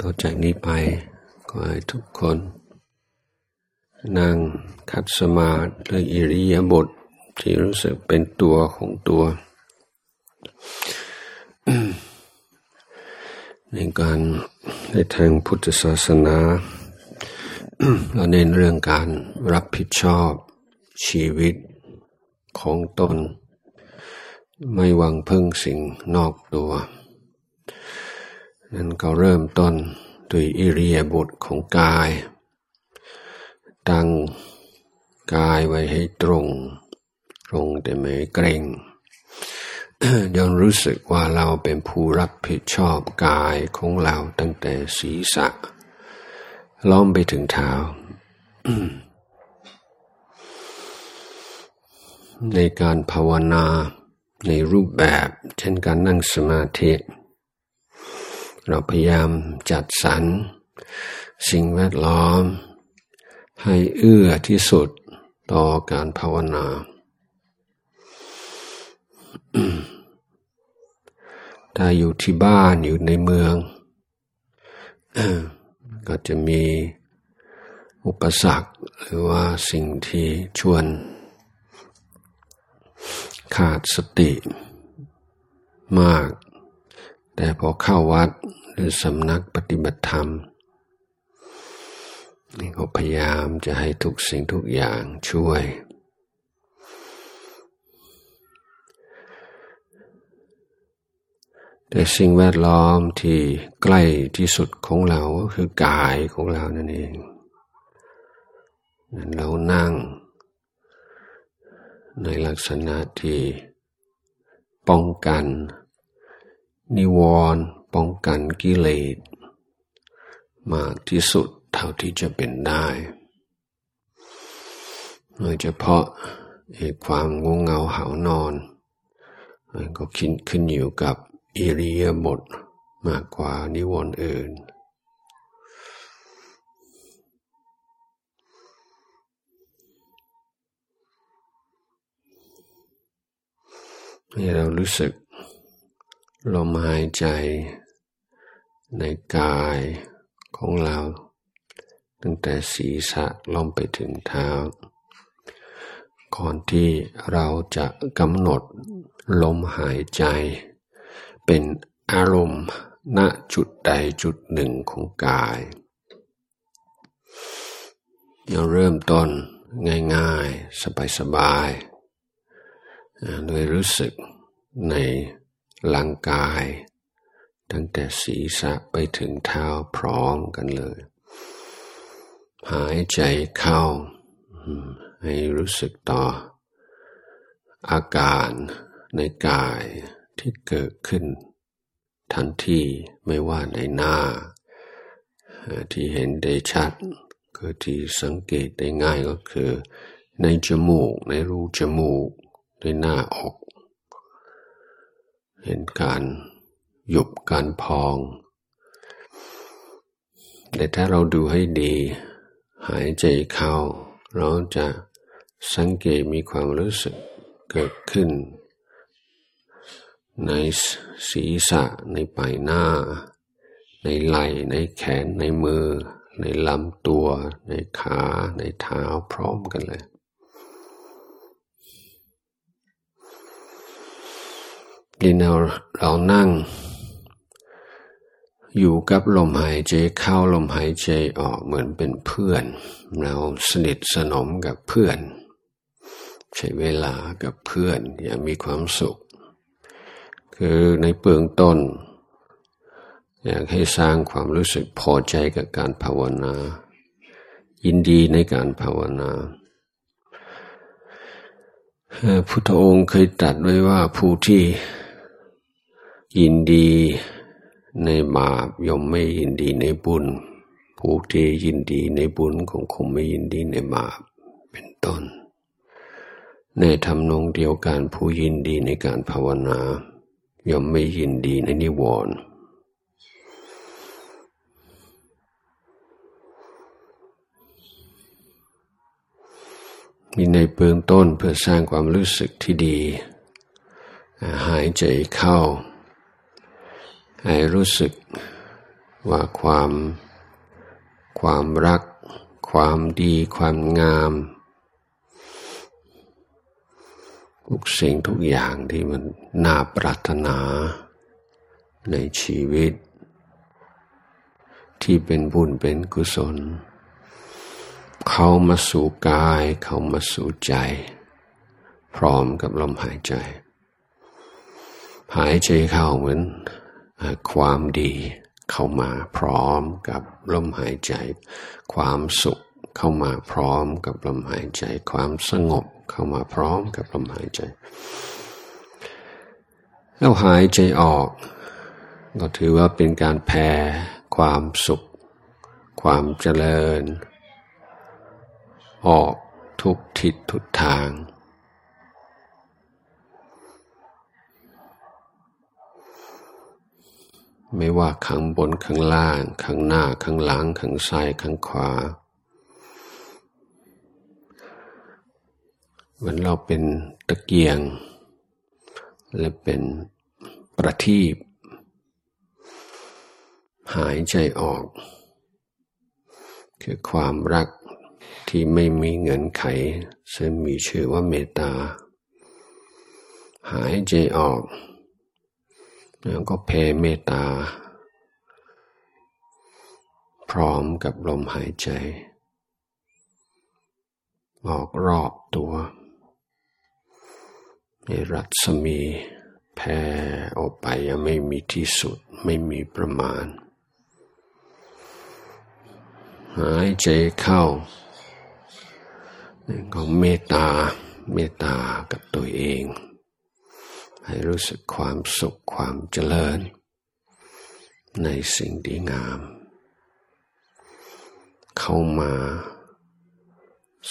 ต่อจากนี้ไปขอให้ทุกคน นั่งคัดสมาธิหรืออิริยาบถที่รู้สึกเป็นตัวของตัว ในการในทางพุทธศาสนาเราเน้นเรื่องการรับผิดชอบชีวิตของตน ไม่หวังพึ่งสิ่งนอกตัว นั้นก็เริ่มต้นด้วยอิริยาบถของกาย ตั้งกายไว้ให้ตรง ตรงแต่ไม่เกรงยอนรู้สึกว่าเราเป็นผู้รับผิดชอบกายของเราตั้งแต่ศีรษะ ล้อมไปถึงเท้า ในการภาวนาในรูปแบบ เช่นการนั่งสมาธิ เราพยายามจัดสรร สิ่งแวดล้อม ให้เอื้อที่สุดต่อการภาวนา ถ้าอยู่ที่บ้านอยู่ในเมือง ก็จะมีอุปสรรคหรือว่าสิ่งที่ชวน ขาดสติมาก แต่พอเข้าวัด รือสำนักปฏิบัติธรรมนี่ก็พยายามจะให้ทุกสิ่งทุกอย่างช่วย แต่สิ่งแวดล้อมที่ใกล้ที่สุดของเราก็คือกายของเรานั่นเองนั้นเรานั่ง ในลักษณะที่ป้องกัน นิวรณ์ ป้องกันกิเลสมากที่สุดเท่าที่จะเป็นได้ โดยเฉพาะความงงเงาหานอนก็ขึ้นขึ้นอยู่กับอิริยาบถมากกว่านิวรณ์อื่น ให้เรารู้สึกลมหายใจ ในกายของเรา ตั้งแต่ศีรษะลงไปถึงเท้า ก่อนที่เราจะกำหนดลมหายใจ เป็นอารมณ์ณจุดใดจุดหนึ่งของกายเราเริ่มต้นง่ายๆ สบายๆโดยรู้สึกในร่างกาย ตั้งแต่ศีรษะไปถึงเท้าพร้อมกันเลย หายใจเข้า ให้รู้สึกต่อ อาการในกายที่เกิดขึ้น ทันทีไม่ว่าในหน้า ที่เห็นได้ชัดคือที่สังเกตได้ง่ายก็คือ ในจมูก ในรูจมูกในหน้าอก เห็นการ หยุบการพอง แต่ถ้าเราดูให้ดี หายใจเข้า เราจะสังเกตมีความรู้สึกเกิดขึ้น ในศีรษะในปลายหน้า ในไหล่ในแขนในมือ ในลำตัว ในขา ในเท้าพร้อมกันเลยดินเราเรานั่ง อยู่กับลมหายใจเข้าลมหายใจออกเหมือนเป็นเพื่อน เราสนิทสนมกับเพื่อน ใช้เวลากับเพื่อนอย่างมีความสุข คือในเบื้องต้น อยากให้สร้างความรู้สึกพอใจกับการภาวนา ยินดีในการภาวนาพุทธองค์เคยตรัสไว้ว่าผู้ที่ยินดี ในบาปย่อมไม่ยินดีในบุญ ผู้ที่ยินดีในบุญคงคงไม่ยินดีในบาปเป็นต้น ในทำนองเดียวกันผู้ยินดีในการภาวนา ย่อมไม่ยินดีในนิวรณ์มีในเบื้องต้นเพื่อสร้างความรู้สึกที่ดี หายใจเข้า ให้รู้สึกว่าความ ความรัก ความดี ความงาม ทุกสิ่งทุกอย่างที่มันน่าปรารถนา ในชีวิต ที่เป็นบุญเป็นกุศล เข้ามาสู่กาย เข้ามาสู่ใจ พร้อมกับลมหายใจ หายใจเข้าเหมือน ความดีเข้ามาพร้อมกับลมหายใจ ความสุขเข้ามาพร้อมกับลมหายใจ ความสงบเข้ามาพร้อมกับลมหายใจ แล้วหายใจออก ก็ถือว่าเป็นการแผ่ความสุข ความเจริญ ออกทุกทิศทุกทาง ไม่ว่าข้างบนข้างล่าง ข้างหน้าข้างหลังข้างซ้ายข้างขวา เหมือนเราเป็นตะเกียง และเป็นประทีปหายใจออก คือความรักที่ไม่มีเงินไขซึ่งมีชื่อว่าเมตตา หายใจออก แล้วก็แผ่เมตตา พร้อมกับลมหายใจ ออกรอบตัวในรัศมีแผ่ออกไปยังไม่มีที่สุดไม่มีประมาณ หายใจเข้าของเมตตาเมตตากับตัวเอง ให้รู้สึกความสุขความเจริญ ในสิ่งดีงาม เข้ามา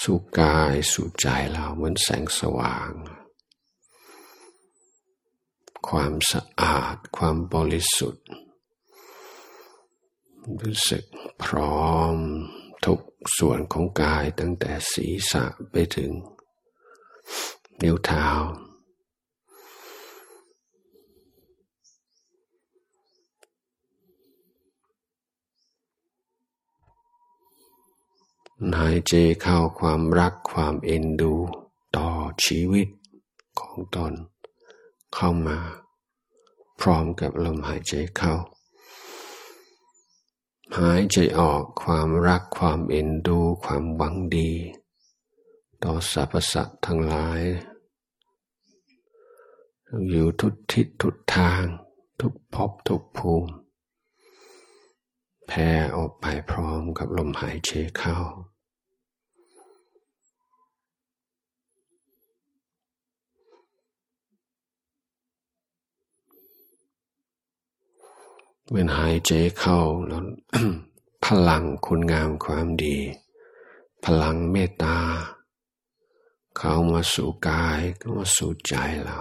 สู่กายสู่ใจเราเหมือนแสงสว่าง ความสะอาดความบริสุทธิ์ รู้สึกพร้อมทุกส่วนของกายตั้งแต่ศีรษะไปถึงนิ้วเท้า หายใจเข้าความรักความเอ็นดู ต่อชีวิตของตน เข้ามา พร้อมกับลมหายใจเข้า หายใจออกความรักความเอ็นดู ความหวังดี ต่อสรรพสัตว์ทั้งหลาย อยู่ทุกทิศทุกทาง ทุกภพทุกภูมิ ผ่ออกไปพร้อมกับลมหายใจเข้า เมื่อหายใจเข้าแล้วพลังคุณงามความดี พลังเมตตา เข้ามาสู่กายเข้ามาสู่ใจเรา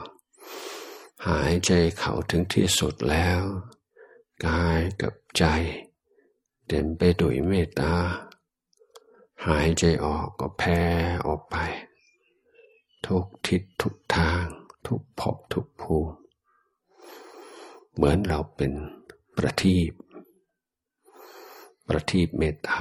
หายใจเข้าถึงที่สุดแล้ว กายกับใจ เต็มไปด้วยเมตตา หายใจออกก็แผ่ออกไป ทุกทิศทุกทาง ทุกภพทุกภูมิ เหมือนเราเป็นประทีปประทีปเมตตา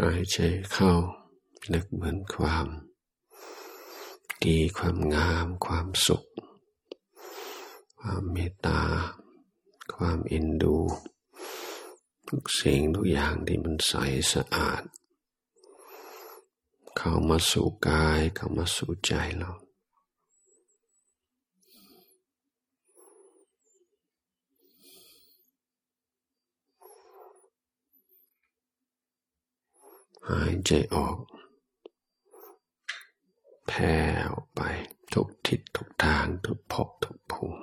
หายใจเข้านึกเหมือนความ ดีความงามความสุข ความเมตตา ความเอ็นดู ทุกสิ่งทุกอย่างที่มันใสสะอาด เข้ามาสู่กายเข้ามาสู่ใจเรา หายใจออก แผ่ออกไปทุกทิศทุกทางทุกภพทุกภูมิ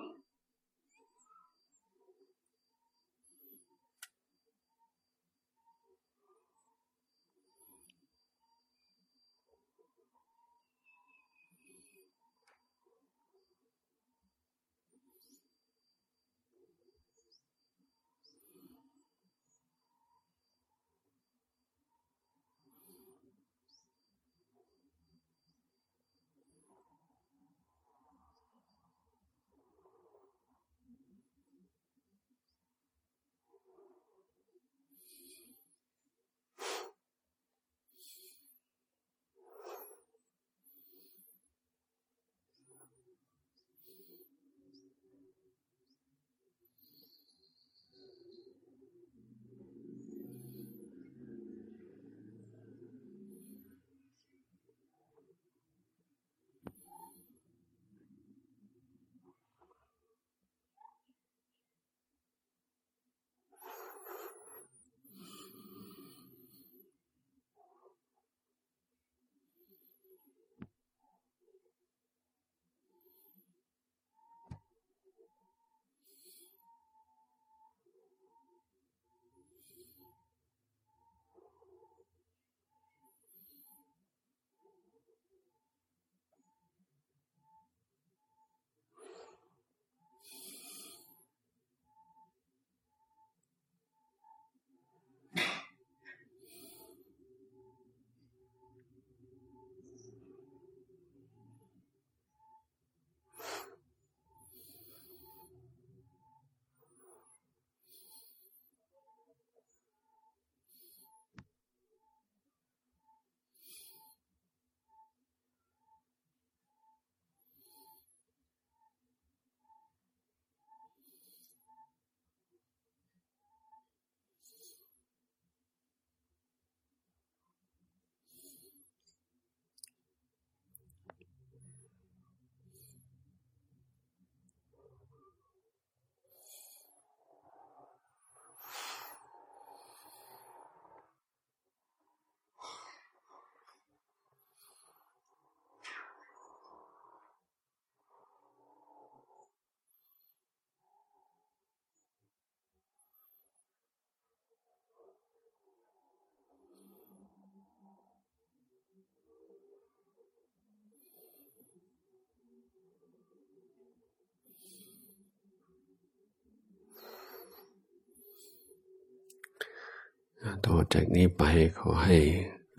ต่อจากนี้ไปขอให้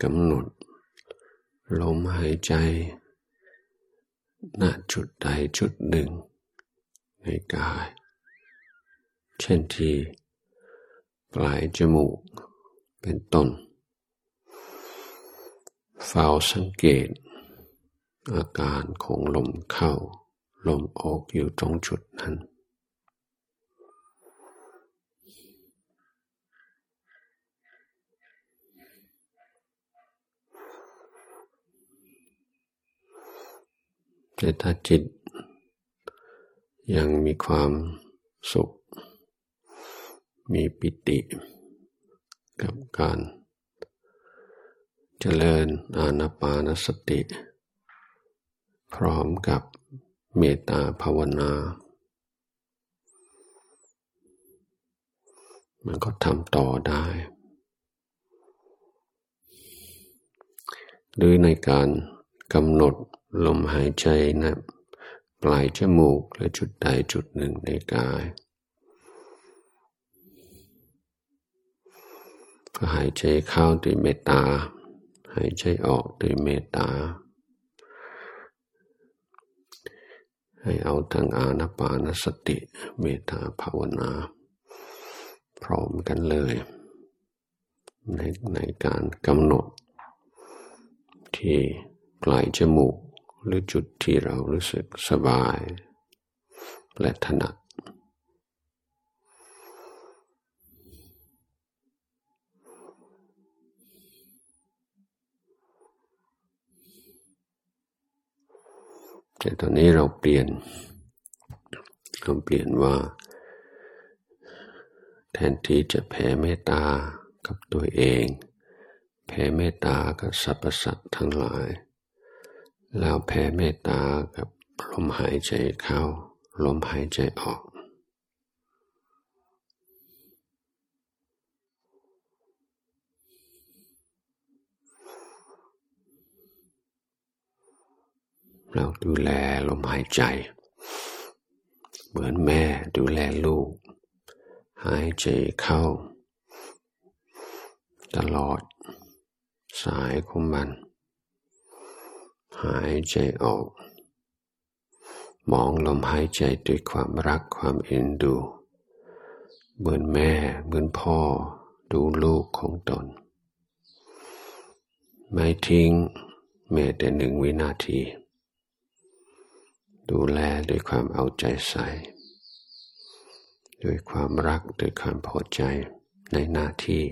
กำหนด ลมหายใจ ณจุดใดจุดหนึ่ง ในกาย เช่นที่ปลายจมูกเป็นต้นเฝ้าสังเกต อาการของลมเข้า ลมออกอยู่ตรงจุดนั้น แต่ถ้าจิต ยังมีความสุข มีปิติกับการเจริญอานาปานสติ พร้อมกับเมตตาภาวนา มันก็ทำต่อได้ หรือในการ กำหนดลมหายใจนะปลายจมูกและจุดใดจุดหนึ่งในกายก็หายใจเข้าด้วยเมตตา หายใจออกด้วยเมตตา ให้เอาทั้งอานาปานสติเมตตาภาวนา พร้อมกันเลย ในในการกำหนดที่ ปลายจมูกหรือจุดที่เรารู้สึกสบาย และถนัด แต่ตอนนี้เราเปลี่ยนเราเปลี่ยนว่า แทนที่จะแผ่เมตตากับตัวเอง แผ่เมตตากับสรรพสัตว์ทั้งหลาย แล้วแผ่เมตตากับลมหายใจเข้า ลมหายใจออกเราดูแลลมหายใจ เหมือนแม่ดูแลลูก หายใจเข้า ตลอดสายของมัน หายใจออก มองลมหายใจด้วยความรักความเอ็นดู เหมือนแม่เหมือนพ่อดูลูกของตน ไม่ทิ้งแม้แต่หนึ่งวินาที ดูแลด้วยความเอาใจใส่ด้วยความรักด้วยความพอใจในหน้าที่